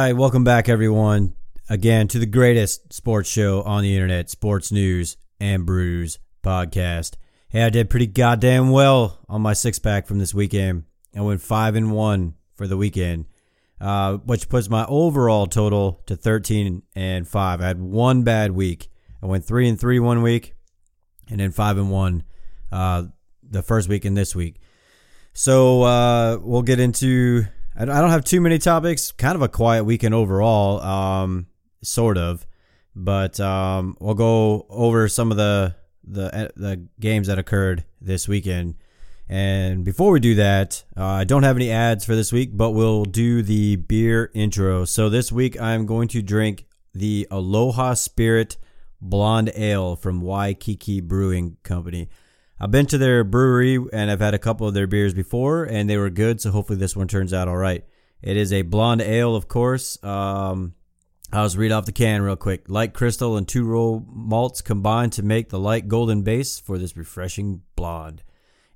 right, welcome back, everyone, again to the greatest sports show on the internet, Sports News and Brews podcast. Hey, I did pretty goddamn well on my six pack from this weekend. I went five and one for the weekend, uh, which puts my overall total to thirteen and five. I had one bad week. I went three and three one week, and then five and one uh, the first week and this week. So uh, we'll get into. I don't have too many topics. Kind of a quiet weekend overall, um, sort of. But um, we'll go over some of the the the games that occurred this weekend. And before we do that, uh, I don't have any ads for this week, but we'll do the beer intro. So this week I'm going to drink the Aloha Spirit Blonde Ale from Waikiki Brewing Company. I've been to their brewery and I've had a couple of their beers before, and they were good. So hopefully this one turns out all right. It is a blonde ale, of course. Um, I'll just read off the can real quick. Light crystal and two row malts combined to make the light golden base for this refreshing blonde.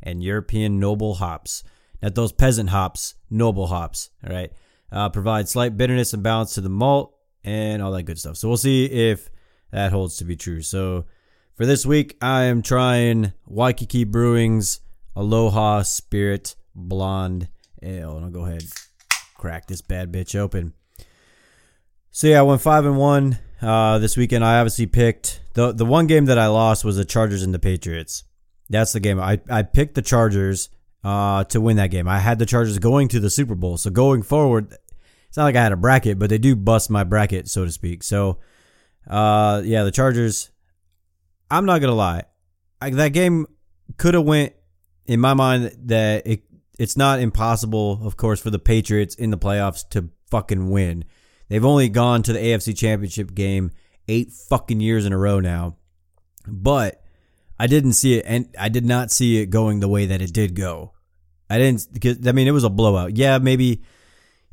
And European noble hops. Not those peasant hops, noble hops. All right. Uh, provide slight bitterness and balance to the malt and all that good stuff. So we'll see if that holds to be true. So for this week, I am trying Waikiki Brewing's Aloha Spirit Blonde Ale. And I'll go ahead crack this bad bitch open. So yeah, I went five and one uh, this weekend. I obviously picked the the one game that I lost was the Chargers and the Patriots. That's the game I I picked the Chargers uh, to win that game. I had the Chargers going to the Super Bowl. So going forward, it's not like I had a bracket, but they do bust my bracket, so to speak. So uh, yeah, the Chargers I'm not gonna lie, I, that game could have went in my mind that it it's not impossible, of course, for the Patriots in the playoffs to fucking win. They've only gone to the AFC Championship game eight fucking years in a row now, but I didn't see it, and I did not see it going the way that it did go. I didn't because I mean it was a blowout. Yeah, maybe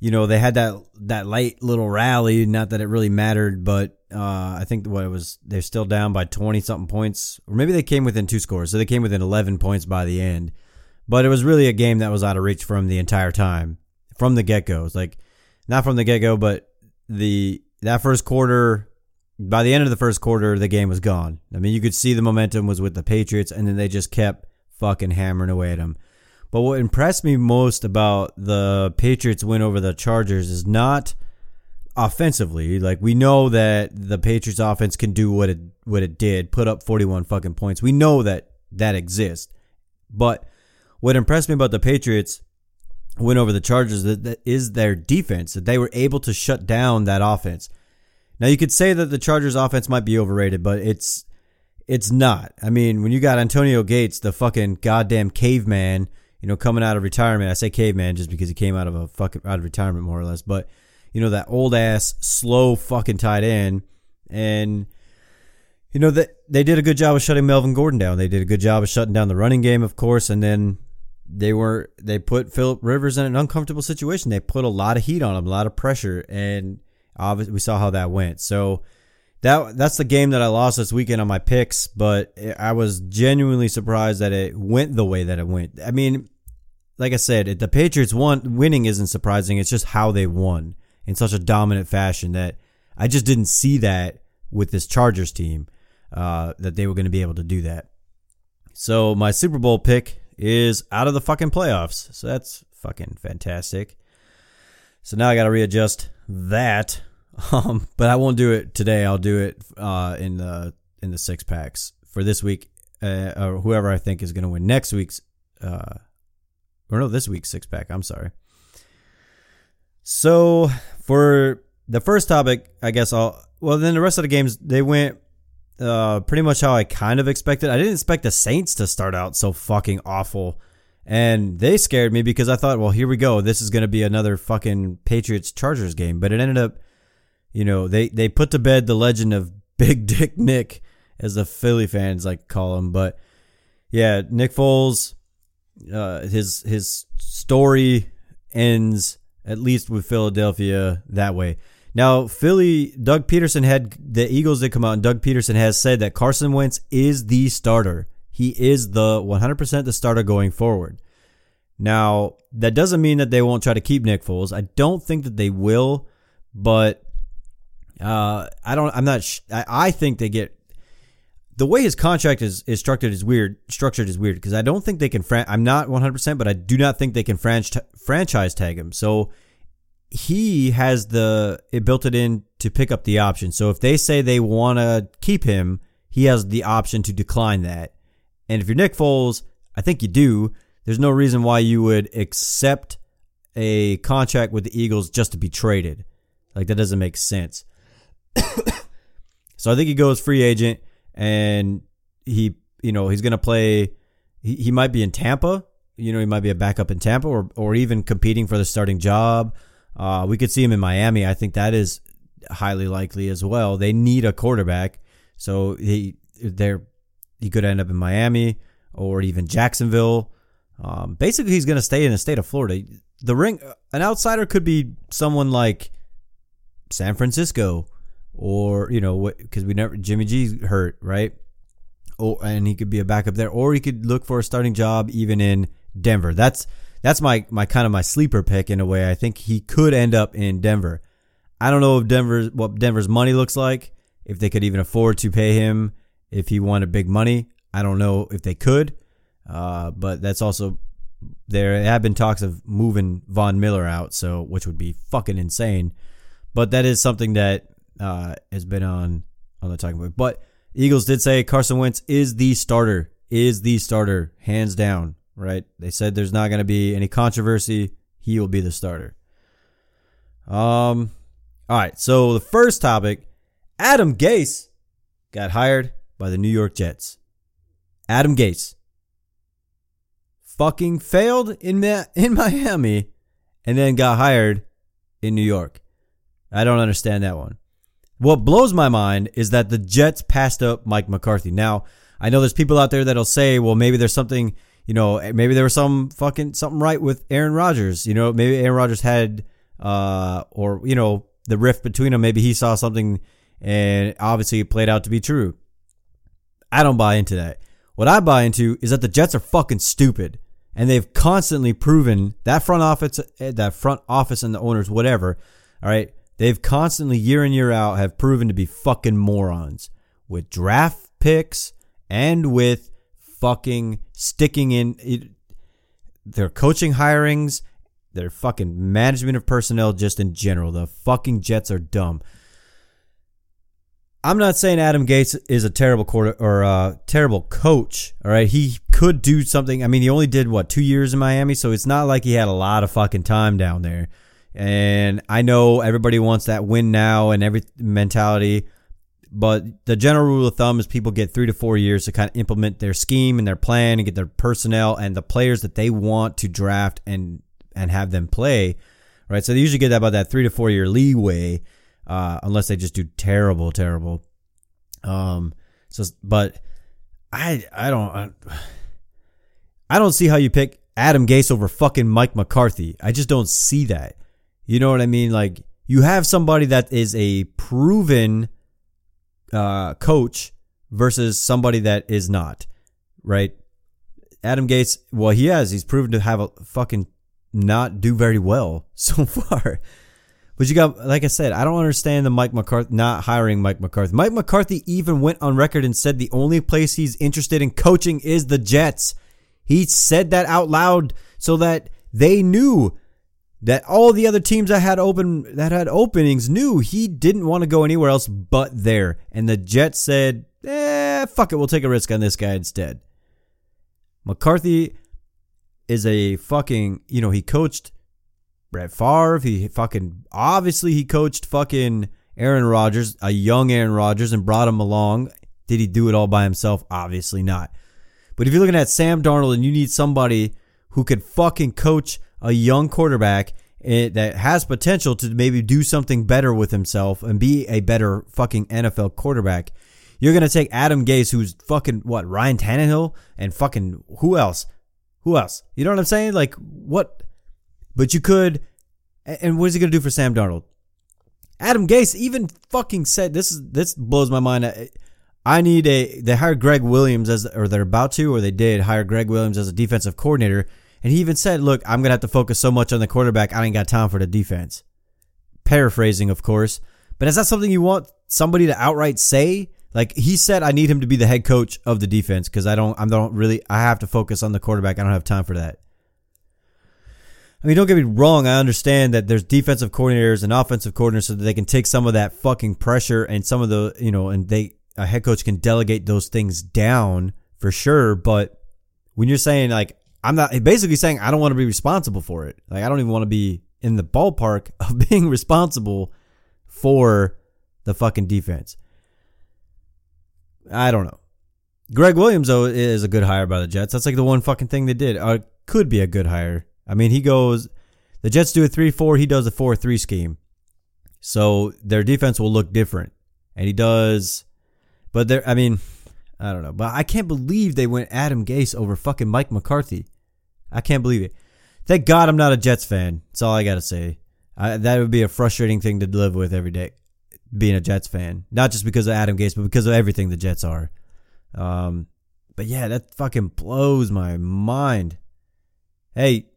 you know they had that that light little rally. Not that it really mattered, but uh, I think what it was, they're still down by 20 something points, or maybe they came within two scores. So they came within 11 points by the end. But it was really a game that was out of reach from the entire time, from the get go. It's like, not from the get go, but the, that first quarter, by the end of the first quarter, the game was gone. I mean, you could see the momentum was with the Patriots, and then they just kept fucking hammering away at them. But what impressed me most about the Patriots win over the Chargers is not offensively. Like we know that the Patriots offense can do what it what it did, put up 41 fucking points. We know that that exists. But what impressed me about the Patriots win over the Chargers that, that is their defense that they were able to shut down that offense. Now you could say that the Chargers offense might be overrated, but it's it's not. I mean, when you got Antonio Gates, the fucking goddamn caveman, you know, coming out of retirement. I say caveman just because he came out of a fucking out of retirement more or less, but you know, that old ass, slow fucking tight end. And, you know, that they did a good job of shutting Melvin Gordon down. They did a good job of shutting down the running game, of course. And then they were, they put Philip Rivers in an uncomfortable situation. They put a lot of heat on him, a lot of pressure. And obviously we saw how that went. So, that that's the game that I lost this weekend on my picks, but I was genuinely surprised that it went the way that it went. I mean, like I said, the Patriots won winning isn't surprising. It's just how they won in such a dominant fashion that I just didn't see that with this Chargers team uh, that they were going to be able to do that. So my Super Bowl pick is out of the fucking playoffs. So that's fucking fantastic. So now I got to readjust that. Um, but I won't do it today. I'll do it uh, in the in the six packs for this week, uh, or whoever I think is going to win next week's, uh, or no, this week's six pack. I'm sorry. So for the first topic, I guess I'll. Well, then the rest of the games they went uh, pretty much how I kind of expected. I didn't expect the Saints to start out so fucking awful, and they scared me because I thought, well, here we go. This is going to be another fucking Patriots Chargers game, but it ended up, you know, they they put to bed the legend of Big Dick Nick, as the Philly fans like call him. But yeah, Nick Foles, uh, his his story ends at least with Philadelphia that way. Now, Philly, Doug Pederson had the Eagles did come out, and Doug Pederson has said that Carson Wentz is the starter. He is the 100% the starter going forward. Now, that doesn't mean that they won't try to keep Nick Foles. I don't think that they will, but uh, I don't. I'm not. Sh- I, I think they get the way his contract is, is structured is weird. Structured is weird because I don't think they can. Fran- I'm not 100, percent but I do not think they can franch- franchise tag him. So he has the it built it in to pick up the option. So if they say they want to keep him, he has the option to decline that. And if you're Nick Foles, I think you do. There's no reason why you would accept a contract with the Eagles just to be traded. Like that doesn't make sense. so I think he goes free agent and he, you know, he's going to play. He, he might be in Tampa. You know, he might be a backup in Tampa or, or even competing for the starting job. Uh, we could see him in Miami. I think that is highly likely as well. They need a quarterback. So he, they're, he could end up in Miami or even Jacksonville. Um, basically, he's going to stay in the state of Florida. The ring, an outsider could be someone like San Francisco or you know what because we never Jimmy G's hurt right, or and he could be a backup there, or he could look for a starting job even in Denver. That's that's my my kind of my sleeper pick in a way. I think he could end up in Denver. I don't know if Denver's what Denver's money looks like, if they could even afford to pay him if he wanted big money. I don't know if they could, uh, but that's also there have been talks of moving Von Miller out, so which would be fucking insane. But that is something that uh, has been on on the talking point. But Eagles did say Carson Wentz is the starter, is the starter, hands down. Right? They said there's not going to be any controversy. He will be the starter. Um. All right. So the first topic, Adam Gase got hired by the New York Jets. Adam Gase fucking failed in in Miami and then got hired in New York. I don't understand that one. What blows my mind is that the Jets passed up Mike McCarthy. Now, I know there's people out there that'll say, well, maybe there's something, you know, maybe there was some fucking something right with Aaron Rodgers. You know, maybe Aaron Rodgers had, uh, or, you know, the rift between them. Maybe he saw something and obviously it played out to be true. I don't buy into that. What I buy into is that the Jets are fucking stupid and they've constantly proven that front office, that front office and the owners, whatever. All right They've constantly, year in, year out, have proven to be fucking morons with draft picks and with fucking sticking in it, their coaching hirings, their fucking management of personnel, just in general. The fucking Jets are dumb. I'm not saying Adam Gase is a terrible quarter or a terrible coach. All right, he could do something. I mean, he only did what two years in Miami, so it's not like he had a lot of fucking time down there. And I know everybody wants that win now and every mentality, but the general rule of thumb is people get three to four years to kind of implement their scheme and their plan and get their personnel and the players that they want to draft and and have them play. Right. So they usually get about that three to four year leeway, uh, unless they just do terrible, terrible. Um. So, but I I don't I, I don't see how you pick Adam Gase over fucking Mike McCarthy. I just don't see that. You know what I mean? Like you have somebody that is a proven uh, coach versus somebody that is not, right? Adam Gase, well, he has. He's proven to have a fucking not do very well so far. But you got, like I said, I don't understand the Mike McCarthy not hiring Mike McCarthy. Mike McCarthy even went on record and said the only place he's interested in coaching is the Jets. He said that out loud so that they knew that all the other teams that had open that had openings knew he didn't want to go anywhere else but there. And the Jets said, "Eh, fuck it, we'll take a risk on this guy instead." McCarthy is a fucking, you know, he coached Brett Favre, he fucking obviously he coached fucking Aaron Rodgers, a young Aaron Rodgers and brought him along. Did he do it all by himself? Obviously not. But if you're looking at Sam Darnold and you need somebody who could fucking coach a young quarterback eh, that has potential to maybe do something better with himself and be a better fucking NFL quarterback. You're gonna take Adam Gase, who's fucking what Ryan Tannehill and fucking who else? Who else? You know what I'm saying? Like what? But you could. And what is he gonna do for Sam Darnold? Adam Gase even fucking said this is this blows my mind. I need a. They hired Gregg Williams as, or they're about to, or they did hire Gregg Williams as a defensive coordinator and he even said, look, I'm going to have to focus so much on the quarterback. I ain't got time for the defense. paraphrasing, of course. But is that something you want somebody to outright say? Like he said, I need him to be the head coach of the defense because I don't, I don't really, I have to focus on the quarterback. I don't have time for that. I mean, don't get me wrong. I understand that there's defensive coordinators and offensive coordinators so that they can take some of that fucking pressure and some of the, you know, and they, a head coach can delegate those things down for sure. But when you're saying like, I'm not basically saying I don't want to be responsible for it. Like, I don't even want to be in the ballpark of being responsible for the fucking defense. I don't know. Gregg Williams though is a good hire by the Jets. That's like the one fucking thing they did. Uh, could be a good hire. I mean, he goes. The Jets do a three-four. He does a four-three scheme. So their defense will look different, and he does. But there, I mean, I don't know. But I can't believe they went Adam Gase over fucking Mike McCarthy. I can't believe it. Thank God I'm not a Jets fan. That's all I gotta say. I, that would be a frustrating thing to live with every day being a Jets fan. Not just because of Adam Gase, but because of everything the Jets are. Um, but yeah, that fucking blows my mind. Hey,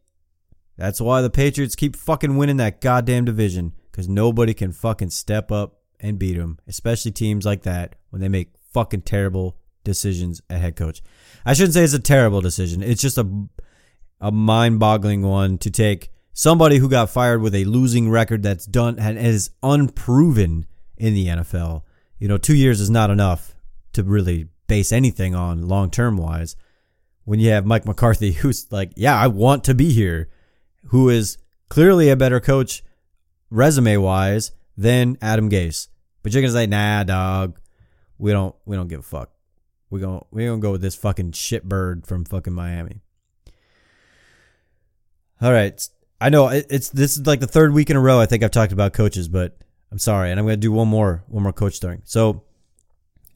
that's why the Patriots keep fucking winning that goddamn division because nobody can fucking step up and beat them, especially teams like that when they make fucking terrible decisions at head coach. I shouldn't say it's a terrible decision. It's just a a mind-boggling one to take somebody who got fired with a losing record that's done and is unproven in the NFL. You know, two years is not enough to really base anything on long term wise. When you have Mike McCarthy, who's like, yeah, I want to be here, who is clearly a better coach resume wise than Adam Gase. But you're gonna say, nah, dog, we don't we don't give a fuck. We going we gonna go with this fucking shitbird from fucking Miami. All right, I know it's this is like the third week in a row. I think I've talked about coaches, but I'm sorry, and I'm going to do one more, one more coach story. So,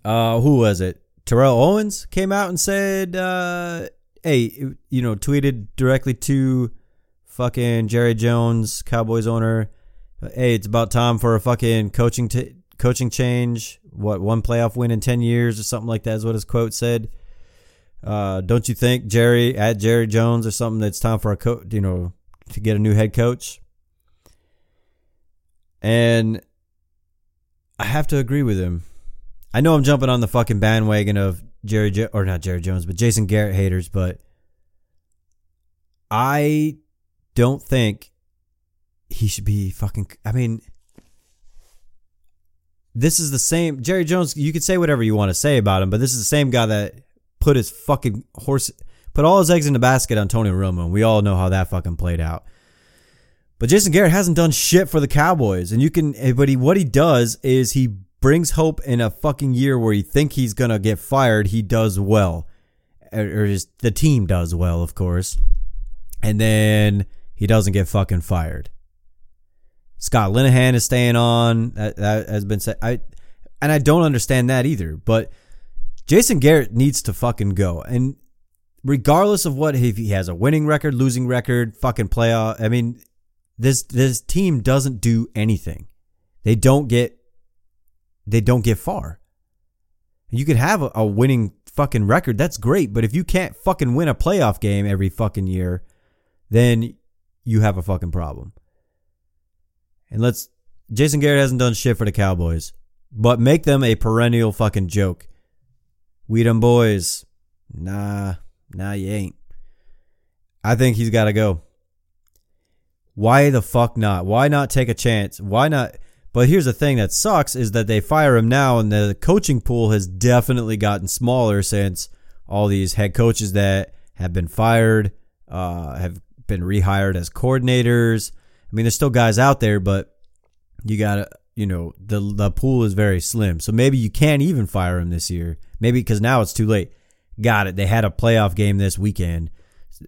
uh, who was it? Terrell Owens came out and said, uh, "Hey, you know, tweeted directly to fucking Jerry Jones, Cowboys owner. Hey, it's about time for a fucking coaching t- coaching change. What one playoff win in ten years or something like that is what his quote said. Uh, don't you think Jerry at Jerry Jones or something? That's time for a coach, you know, to get a new head coach." And I have to agree with him. I know I'm jumping on the fucking bandwagon of Jerry jo- or not Jerry Jones, but Jason Garrett haters, but I don't think he should be fucking. I mean, this is the same Jerry Jones. You could say whatever you want to say about him, but this is the same guy that put his fucking horse, put all his eggs in the basket on Tony Romo. And we all know how that fucking played out. But Jason Garrett hasn't done shit for the Cowboys, and you can. Eh, but he, what he does is he brings hope in a fucking year where you think he's gonna get fired. He does well, or, or the team does well, of course, and then he doesn't get fucking fired. Scott Linehan is staying on. That, that has been said. I and I don't understand that either. But Jason Garrett needs to fucking go. And regardless of what if he has a winning record, losing record, fucking playoff. I mean, this this team doesn't do anything. They don't get they don't get far. You could have a, a winning fucking record, that's great, but if you can't fucking win a playoff game every fucking year, then you have a fucking problem. And let's Jason Garrett hasn't done shit for the Cowboys, but make them a perennial fucking joke. We them boys. Nah, nah, you ain't. I think he's got to go. Why the fuck not? Why not take a chance? Why not? But here's the thing that sucks is that they fire him now, and the coaching pool has definitely gotten smaller since all these head coaches that have been fired uh, have been rehired as coordinators. I mean, there's still guys out there, but you gotta, you know, the the pool is very slim. So maybe you can't even fire him this year. Maybe because now it's too late. Got it. They had a playoff game this weekend,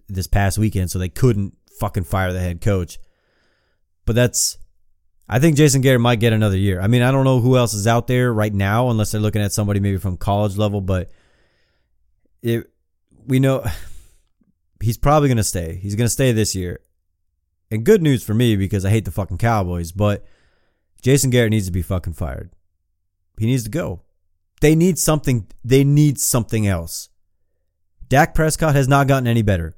this past weekend, so they couldn't fucking fire the head coach. But that's I think Jason Garrett might get another year. I mean, I don't know who else is out there right now unless they're looking at somebody maybe from college level, but it we know he's probably going to stay. He's going to stay this year. And good news for me because I hate the fucking Cowboys, but Jason Garrett needs to be fucking fired. He needs to go. They need something they need something else. Dak Prescott has not gotten any better.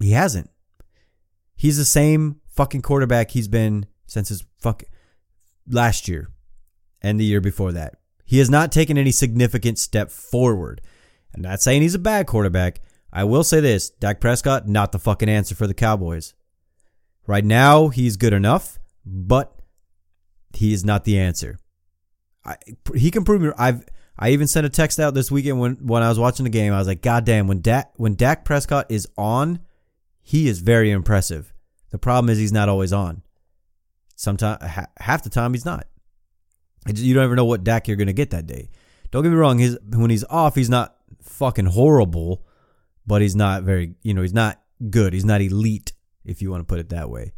He hasn't. He's the same fucking quarterback he's been since his fuck last year and the year before that. He has not taken any significant step forward. I'm not saying he's a bad quarterback. I will say this Dak Prescott, not the fucking answer for the Cowboys. Right now, he's good enough, but he is not the answer. I, he can prove me. I've I even sent a text out this weekend when when I was watching the game. I was like, God damn, when Dak when Dak Prescott is on, he is very impressive. The problem is he's not always on. Sometimes half the time he's not. You don't ever know what Dak you're going to get that day. Don't get me wrong. His when he's off, he's not fucking horrible, but he's not very. You know, he's not good. He's not elite, if you want to put it that way.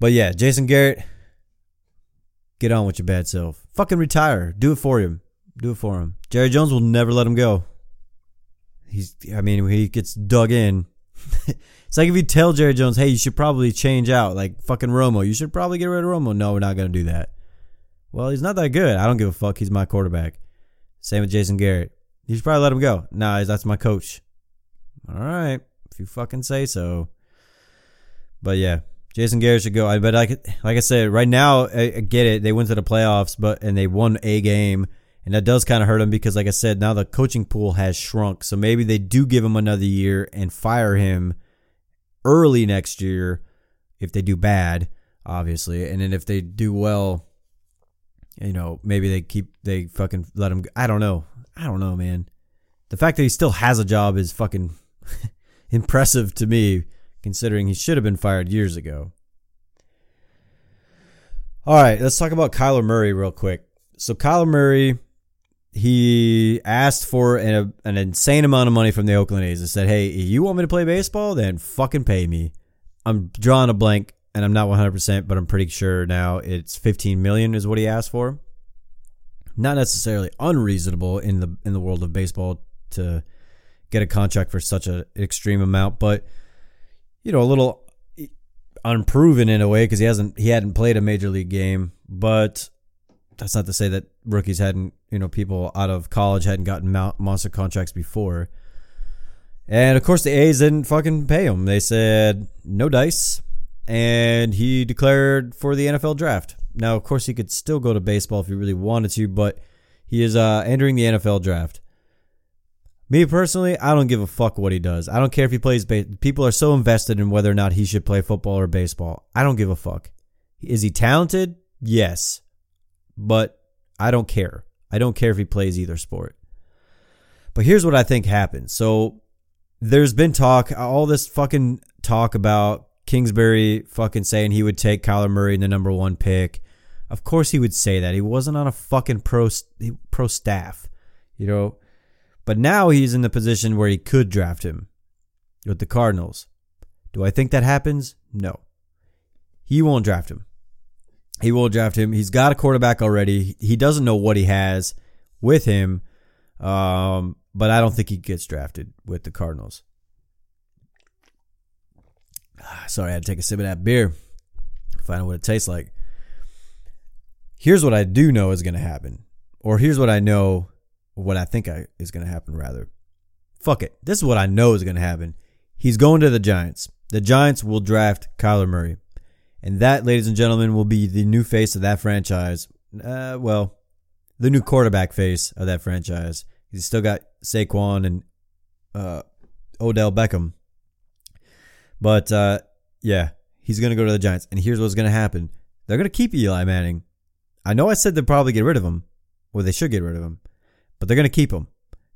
But yeah, Jason Garrett, get on with your bad self. Fucking retire. Do it for him. Do it for him. Jerry Jones will never let him go. He's. I mean, he gets dug in. It's like if you tell Jerry Jones, hey, you should probably change out, like fucking Romo. You should probably get rid of Romo. No, we're not going to do that. Well, he's not that good. I don't give a fuck. He's my quarterback. Same with Jason Garrett. You should probably let him go. Nah, that's my coach. All right. If you fucking say so. But yeah, Jason Garrett should go. But like, like I said, right now, I get it. They went to the playoffs, but and they won a game. And that does kind of hurt him because, like I said, now the coaching pool has shrunk. So maybe they do give him another year and fire him early next year if they do bad, obviously, and then if they do well, you know, maybe they keep they fucking let him. I don't know. I don't know, man. The fact that he still has a job is fucking impressive to me, considering he should have been fired years ago. All right, let's talk about Kyler Murray real quick. So Kyler Murray he asked for an, an insane amount of money from the Oakland A's and said, Hey, you want me to play baseball? Then fucking pay me. I'm drawing a blank and I'm not 100%, but I'm pretty sure now it's 15 million is what he asked for. Not necessarily unreasonable in the in the world of baseball to get a contract for such an extreme amount, but you know, a little unproven in a way because he hasn't he hadn't played a major league game, but that's not to say that rookies hadn't, you know, people out of college hadn't gotten monster contracts before. And of course, the A's didn't fucking pay him. They said no dice, and he declared for the NFL draft. Now, of course, he could still go to baseball if he really wanted to, but he is uh, entering the NFL draft. Me personally, I don't give a fuck what he does. I don't care if he plays. Ba- People are so invested in whether or not he should play football or baseball. I don't give a fuck. Is he talented? Yes but I don't care. I don't care if he plays either sport. But here's what I think happened. So there's been talk, all this fucking talk about Kingsbury fucking saying he would take Kyler Murray in the number one pick. Of course he would say that. He wasn't on a fucking pro pro staff, you know. But now he's in the position where he could draft him with the Cardinals. Do I think that happens? No. He won't draft him. He will draft him. He's got a quarterback already. He doesn't know what he has with him, um, but I don't think he gets drafted with the Cardinals. Sorry, I had to take a sip of that beer. Find out what it tastes like. Here's what I do know is going to happen, or here's what I know, what I think I, is going to happen. Rather, fuck it. This is what I know is going to happen. He's going to the Giants. The Giants will draft Kyler Murray. And that, ladies and gentlemen, will be the new face of that franchise. Uh, well, the new quarterback face of that franchise. He's still got Saquon and uh, Odell Beckham. But uh, yeah, he's going to go to the Giants. And here's what's going to happen they're going to keep Eli Manning. I know I said they'd probably get rid of him. Well, they should get rid of him. But they're going to keep him.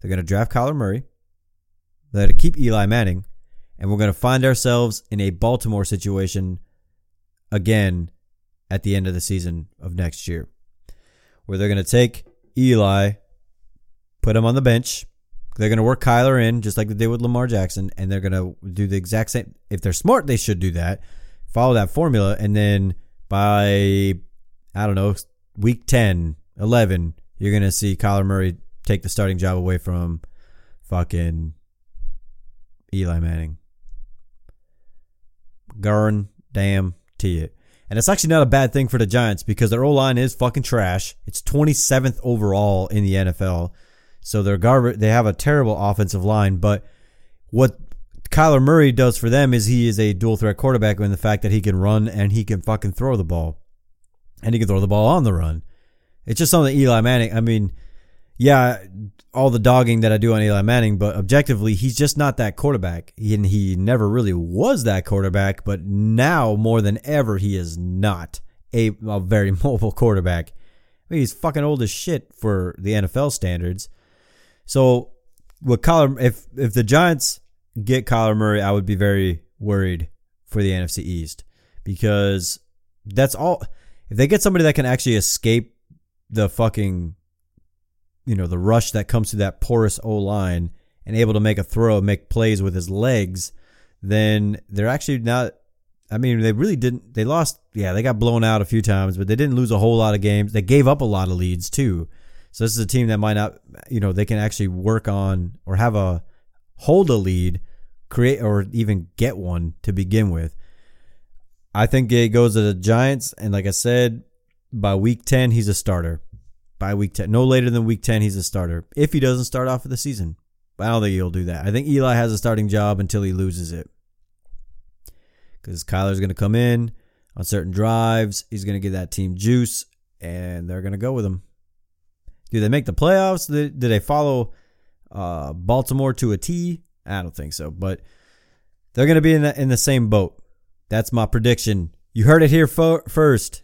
They're going to draft Kyler Murray. They're going to keep Eli Manning. And we're going to find ourselves in a Baltimore situation again at the end of the season of next year, where they're going to take Eli, put him on the bench. They're going to work Kyler in just like they did with Lamar Jackson, and they're going to do the exact same. If they're smart, they should do that. Follow that formula, and then by I don't know week 10, 11, you're going to see Kyler Murray take the starting job away from fucking Eli Manning. Garn damn to you. And it's actually not a bad thing for the Giants because their O line is fucking trash. It's 27th overall in the NFL. So they're garbage. They have a terrible offensive line. But what Kyler Murray does for them is he is a dual threat quarterback in the fact that he can run and he can fucking throw the ball. And he can throw the ball on the run. It's just something Eli Manning, I mean, yeah, all the dogging that I do on Eli Manning, but objectively, he's just not that quarterback. And he never really was that quarterback, but now more than ever, he is not a, a very mobile quarterback. I mean, he's fucking old as shit for the NFL standards. So, with Kyler, if if the Giants get Kyler Murray, I would be very worried for the NFC East because that's all. If they get somebody that can actually escape the fucking you know, the rush that comes through that porous O line and able to make a throw, make plays with his legs, then they're actually not. I mean, they really didn't. They lost. Yeah, they got blown out a few times, but they didn't lose a whole lot of games. They gave up a lot of leads too. So this is a team that might not. You know, they can actually work on or have a hold a lead, create or even get one to begin with. I think it goes to the Giants, and like I said, by week ten, he's a starter by week 10. No later than week 10, he's a starter. If he doesn't start off of the season. I don't think he'll do that. I think Eli has a starting job until he loses it. Because Kyler's going to come in on certain drives. He's going to get that team juice, and they're going to go with him. Do they make the playoffs? Do they follow uh, Baltimore to a T? I don't think so. But they're going to be in the, in the same boat. That's my prediction. You heard it here fo- first.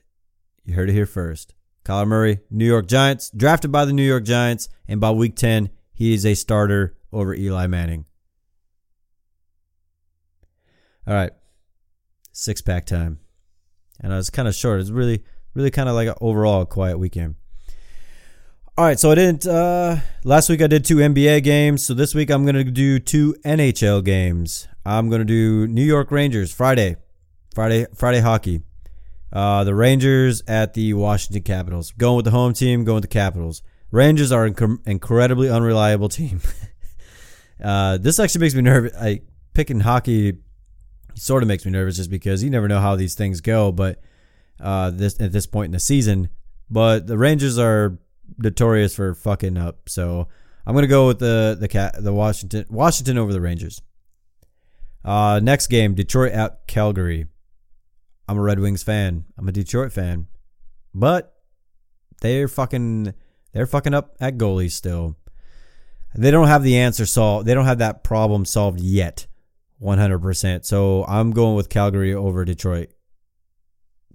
You heard it here first. Kyler Murray, New York Giants, drafted by the New York Giants, and by week 10, he is a starter over Eli Manning. All right, six pack time. And I was kind of short. It's really, really kind of like an overall quiet weekend. All right, so I didn't. Uh, last week I did two NBA games. So this week I'm to do two NHL games. I'm to do New York Rangers Friday, Friday, Friday hockey. Uh, the Rangers at the Washington Capitals. Going with the home team, going with the Capitals. Rangers are an inc- incredibly unreliable team. uh, this actually makes me nervous. I picking hockey sort of makes me nervous just because you never know how these things go. But uh, this at this point in the season, but the Rangers are notorious for fucking up. So I'm gonna go with the the cat the Washington Washington over the Rangers. Uh, next game, Detroit at Calgary. I'm a Red Wings fan. I'm a Detroit fan. But they're fucking they're fucking up at goalies still. They don't have the answer solved. They don't have that problem solved yet. 100%. So I'm going with Calgary over Detroit.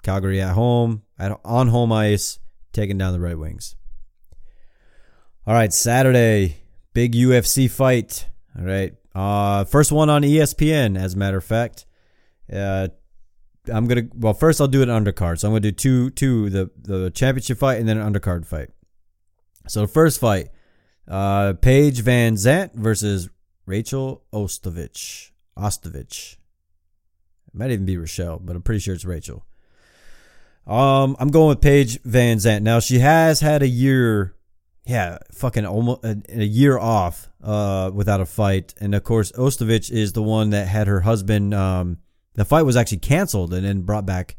Calgary at home, at on home ice, taking down the Red Wings. All right, Saturday, big UFC fight. All right. Uh first one on ESPN as a matter of fact. Uh I'm gonna well first I'll do an undercard. So I'm gonna do two two the the championship fight and then an undercard fight. So the first fight, uh, Paige VanZant versus Rachel Ostovich. Ostovich. It might even be Rochelle, but I'm pretty sure it's Rachel. Um, I'm going with Paige VanZant. Now she has had a year, yeah, fucking almost a, a year off, uh, without a fight, and of course Ostovich is the one that had her husband, um, the fight was actually canceled and then brought back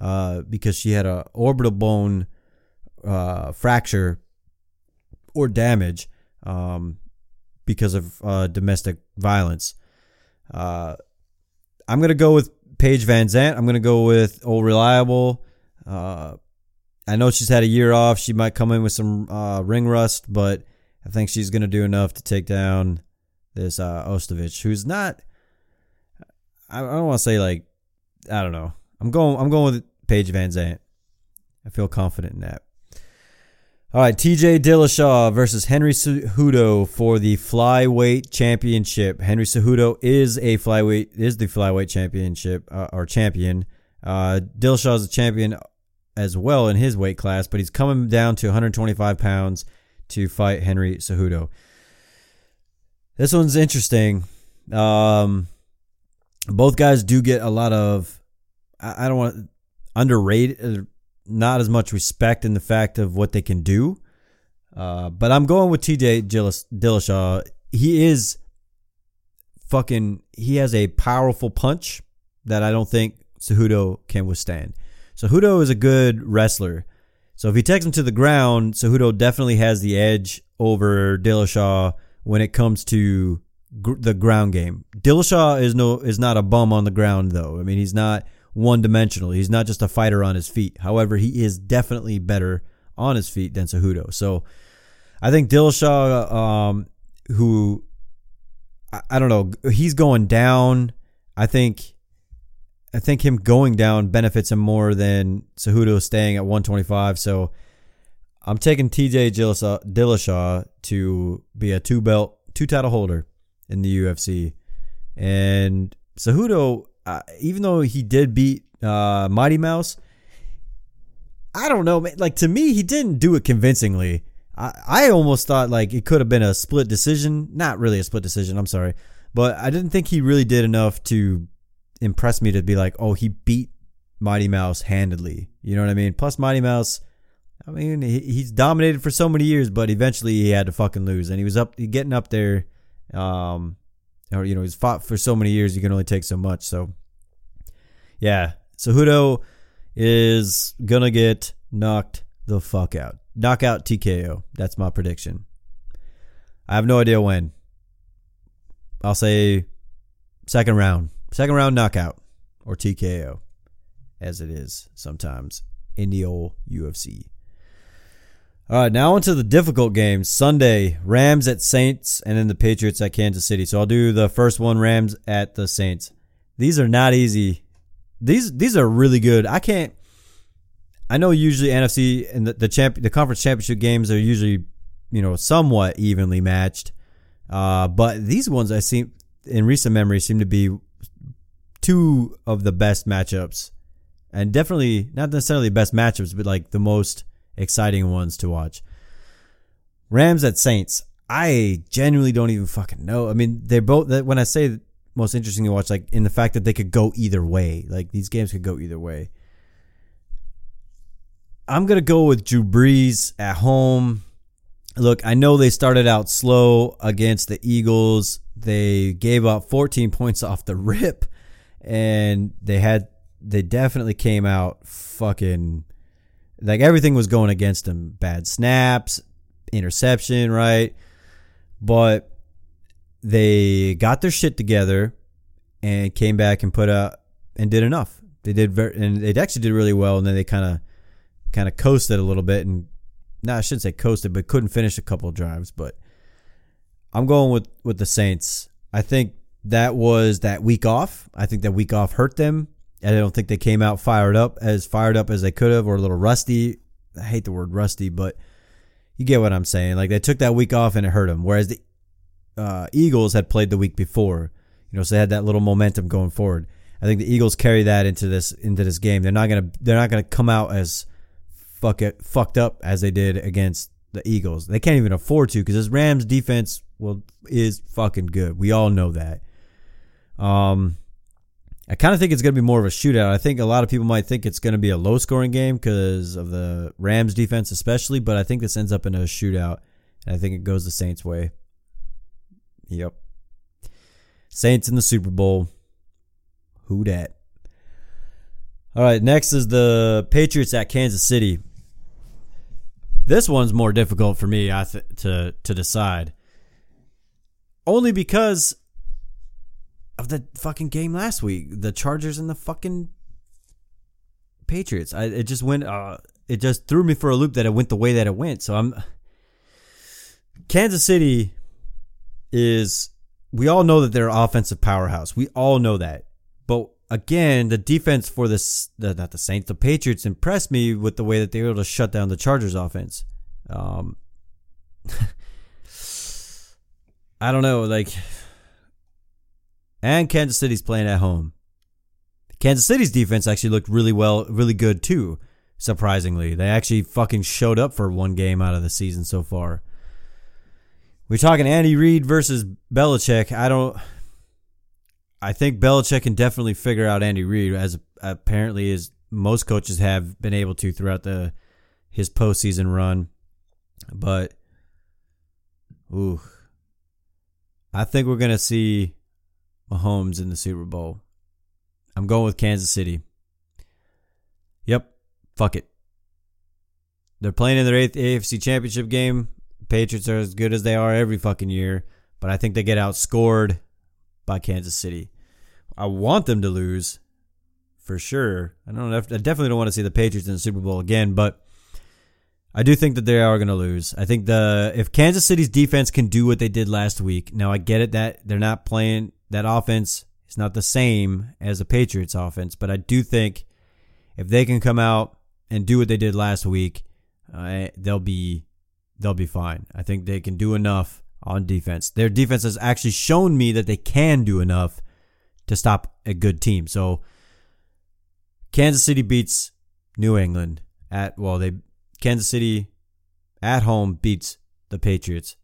uh, because she had a orbital bone uh, fracture or damage um, because of uh, domestic violence. Uh, I'm gonna go with Paige VanZant. I'm gonna go with Old Reliable. Uh, I know she's had a year off. She might come in with some uh, ring rust, but I think she's gonna do enough to take down this Ostovich, who's not I don't want to say like I don't know. I'm going I'm going with Paige VanZant. I feel confident in that. All right, TJ Dillashaw versus Henry Cejudo for the flyweight championship. Henry Cejudo is a flyweight is the flyweight championship uh, or champion. Uh, Dillashaw is a champion as well in his weight class, but he's coming down to 125 pounds to fight Henry Cejudo. This one's interesting. Um, both guys do get a lot of I, don't want underrated, uh, not as much respect in the fact of what they can do. Uh, but I'm going with TJ Dillashaw. He is fucking. He has a powerful punch that I don't think Cejudo can withstand. Cejudo is a good wrestler. So if he takes him to the ground, Cejudo definitely has the edge over Dillashaw when it comes to gr- the ground game. Dillashaw is no is not a bum on the ground though. I mean, he's not one dimensional. He's not just a fighter on his feet. However, he is definitely better on his feet than Cejudo. So I think Dillashaw, um, who I, I don't know, he's going down. I think I think him going down benefits him more than Cejudo staying at 125. So I'm taking TJ Dillashaw to be a two belt, two title holder in the UFC. And Cejudo, uh, even though he did beat uh, Mighty Mouse, I don't know. Like to me, he didn't do it convincingly. I, I almost thought like it could have been a split decision. Not really a split decision. I'm sorry, but I didn't think he really did enough to impress me to be like, oh, he beat Mighty Mouse handedly. You know what I mean? Plus, Mighty Mouse, I mean, he, he's dominated for so many years, but eventually he had to fucking lose, and he was up, getting up there. Um, or you know, he's fought for so many years, you can only take so much. So, yeah, Cejudo is gonna get knocked the fuck out. Knockout TKO. That's my prediction. I have no idea when. I'll say second round. Second round knockout or TKO, as it is sometimes in the old UFC. All right, now onto the difficult games. Sunday, Rams at Saints, and then the Patriots at Kansas City. So I'll do the first one, Rams at the Saints. These are not easy. These these are really good. I can't. I know usually NFC and the the, champ, the conference championship games are usually you know somewhat evenly matched, uh, but these ones I seem in recent memory seem to be two of the best matchups, and definitely not necessarily the best matchups, but like the most exciting ones to watch. Rams at Saints. I genuinely don't even fucking know. I mean, they're both. When I say most interesting to watch, like in the fact that they could go either way. Like these games could go either way. I'm gonna go with Drew Brees at home. Look, I know they started out slow against the Eagles. They gave up 14 points off the rip and they had they definitely came out fucking like everything was going against them. Bad snaps, interception, right? But they got their shit together and came back and put out and did enough. They did very, and they actually did really well. And then they kind of, kind of coasted a little bit and, no, I shouldn't say coasted, but couldn't finish a couple drives. But I'm going with with the Saints. I think that was that week off. I think that week off hurt them. I don't think they came out fired up as fired up as they could have or a little rusty. I hate the word rusty, but you get what I'm saying. Like they took that week off and it hurt them. Whereas the uh, Eagles had played the week before, you know, so they had that little momentum going forward. I think the Eagles carry that into this into this game. They're not gonna they're not gonna come out as fuck it fucked up as they did against the Eagles. They can't even afford to because this Rams defense well is fucking good. We all know that. Um, I kind of think it's going to be more of a shootout. I think a lot of people might think it's going to be a low scoring game because of the Rams defense, especially, but I think this ends up in a shootout. And I think it goes the Saints' way. Yep. Saints in the Super Bowl. Who dat? All right, next is the Patriots at Kansas City. This one's more difficult for me I th- to to decide. Only because of the fucking game last week. The Chargers and the fucking Patriots. I it just went uh it just threw me for a loop that it went the way that it went. So I'm Kansas City is we all know that they're an offensive powerhouse. We all know that. But again, the defense for this the, not the Saints, the Patriots impressed me with the way that they were able to shut down the Chargers offense. Um I don't know, like and Kansas City's playing at home. Kansas City's defense actually looked really well, really good too. Surprisingly, they actually fucking showed up for one game out of the season so far. We're talking Andy Reid versus Belichick. I don't. I think Belichick can definitely figure out Andy Reid, as apparently as most coaches have been able to throughout the his postseason run. But, ooh, I think we're gonna see Mahomes in the Super Bowl. I'm going with Kansas City. Yep. Fuck it. They're playing in their eighth AFC championship game. Patriots are as good as they are every fucking year. but I think they get outscored by Kansas City. I want them to lose for sure. I don't. I definitely don't want to see the Patriots in the Super Bowl again, but I do think that they are going to lose. I think the if Kansas City's defense can do what they did last week. Now I get it that they're not playing that offense. is not the same as the Patriots offense, but I do think if they can come out and do what they did last week, uh, they'll be they'll be fine. I think they can do enough on defense. Their defense has actually shown me that they can do enough to stop a good team. So Kansas City beats New England at well, they Kansas City at home beats the Patriots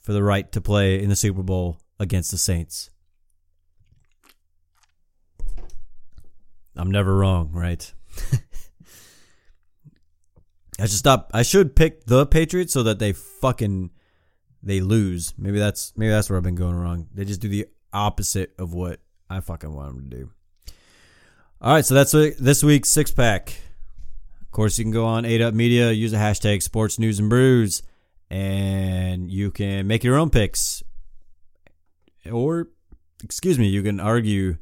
for the right to play in the Super Bowl against the Saints. I'm never wrong, right? I should stop. I should pick the Patriots so that they fucking they lose. Maybe that's maybe that's where I've been going wrong. They just do the opposite of what I fucking want them to do. All right, so that's this week's six pack. Of course, you can go on 8 Up Media, use the hashtag Sports News and Brews, and you can make your own picks. Or, excuse me, you can argue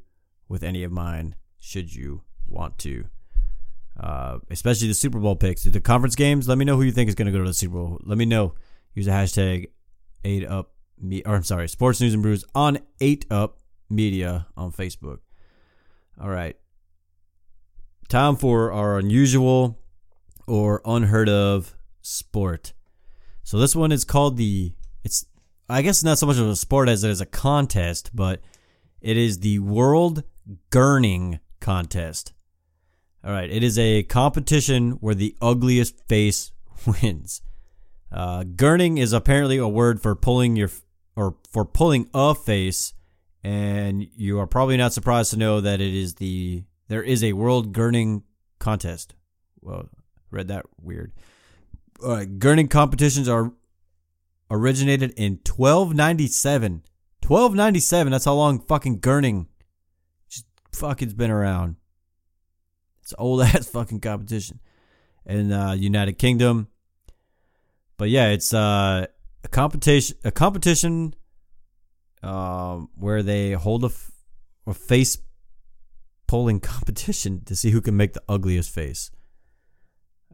with any of mine should you want to. Uh, especially the Super Bowl picks. The conference games, let me know who you think is going to go to the Super Bowl. Let me know. Use the hashtag 8 Up Me or I'm sorry, Sports News and Brews on 8 Up Media on Facebook. All right. Time for our unusual or unheard of sport. So this one is called the it's I guess not so much of a sport as it is a contest, but it is the World Gurning Contest. All right, it is a competition where the ugliest face wins. Uh, gurning is apparently a word for pulling your or for pulling a face, and you are probably not surprised to know that it is the there is a world gurning contest. Well, read that weird. All right, gurning competitions are originated in 1297. 1297. That's how long fucking gurning fucking's been around. It's old ass fucking competition in uh, United Kingdom. But yeah, it's uh, a competition. A competition um, where they hold a, f- a face pulling competition to see who can make the ugliest face.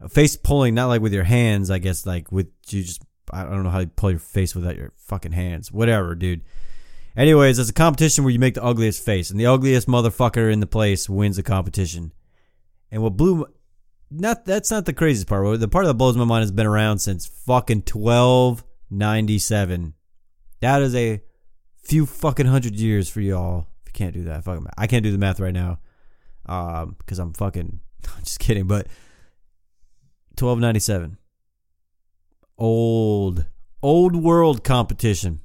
A face pulling, not like with your hands, I guess, like with you just. I don't know how you pull your face without your fucking hands. Whatever, dude. Anyways, it's a competition where you make the ugliest face, and the ugliest motherfucker in the place wins the competition. And what blew not that's not the craziest part. The part that blows my mind has been around since fucking twelve ninety seven. That is a few fucking hundred years for y'all. If you can't do that, fucking I can't do the math right now, um, because I'm fucking. I'm just kidding, but twelve ninety seven. Old, old world competition.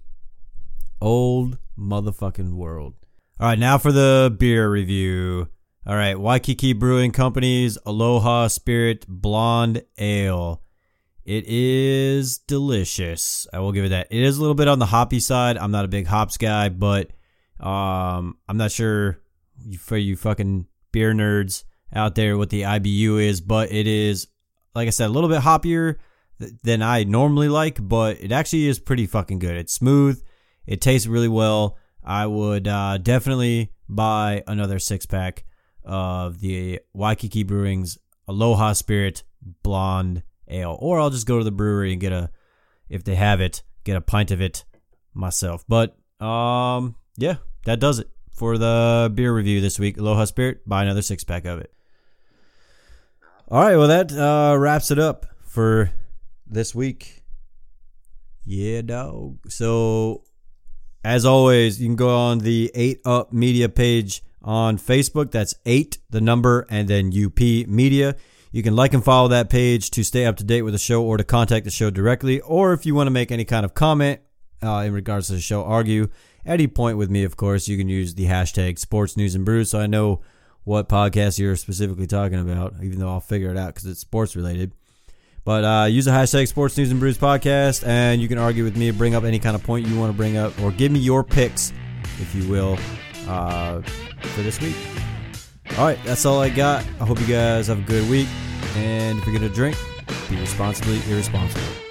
Old motherfucking world. All right, now for the beer review. All right, Waikiki Brewing Company's Aloha Spirit Blonde Ale. It is delicious. I will give it that. It is a little bit on the hoppy side. I'm not a big hops guy, but um, I'm not sure for you fucking beer nerds out there what the IBU is, but it is, like I said, a little bit hoppier than I normally like, but it actually is pretty fucking good. It's smooth. It tastes really well. I would uh, definitely buy another six pack of the Waikiki Brewing's Aloha Spirit Blonde Ale, or I'll just go to the brewery and get a, if they have it, get a pint of it myself. But um, yeah, that does it for the beer review this week. Aloha Spirit, buy another six pack of it. All right, well that uh, wraps it up for this week. Yeah, dog. So as always, you can go on the 8 Up Media page on Facebook. That's 8, the number, and then UP Media. You can like and follow that page to stay up to date with the show or to contact the show directly. Or if you want to make any kind of comment uh, in regards to the show, argue at any point with me, of course, you can use the hashtag sports news and brews so I know what podcast you're specifically talking about, even though I'll figure it out because it's sports related. But uh, use the hashtag Sports News and Brews Podcast, and you can argue with me, bring up any kind of point you want to bring up, or give me your picks, if you will, uh, for this week. All right, that's all I got. I hope you guys have a good week. And if you're to drink, be responsibly irresponsible.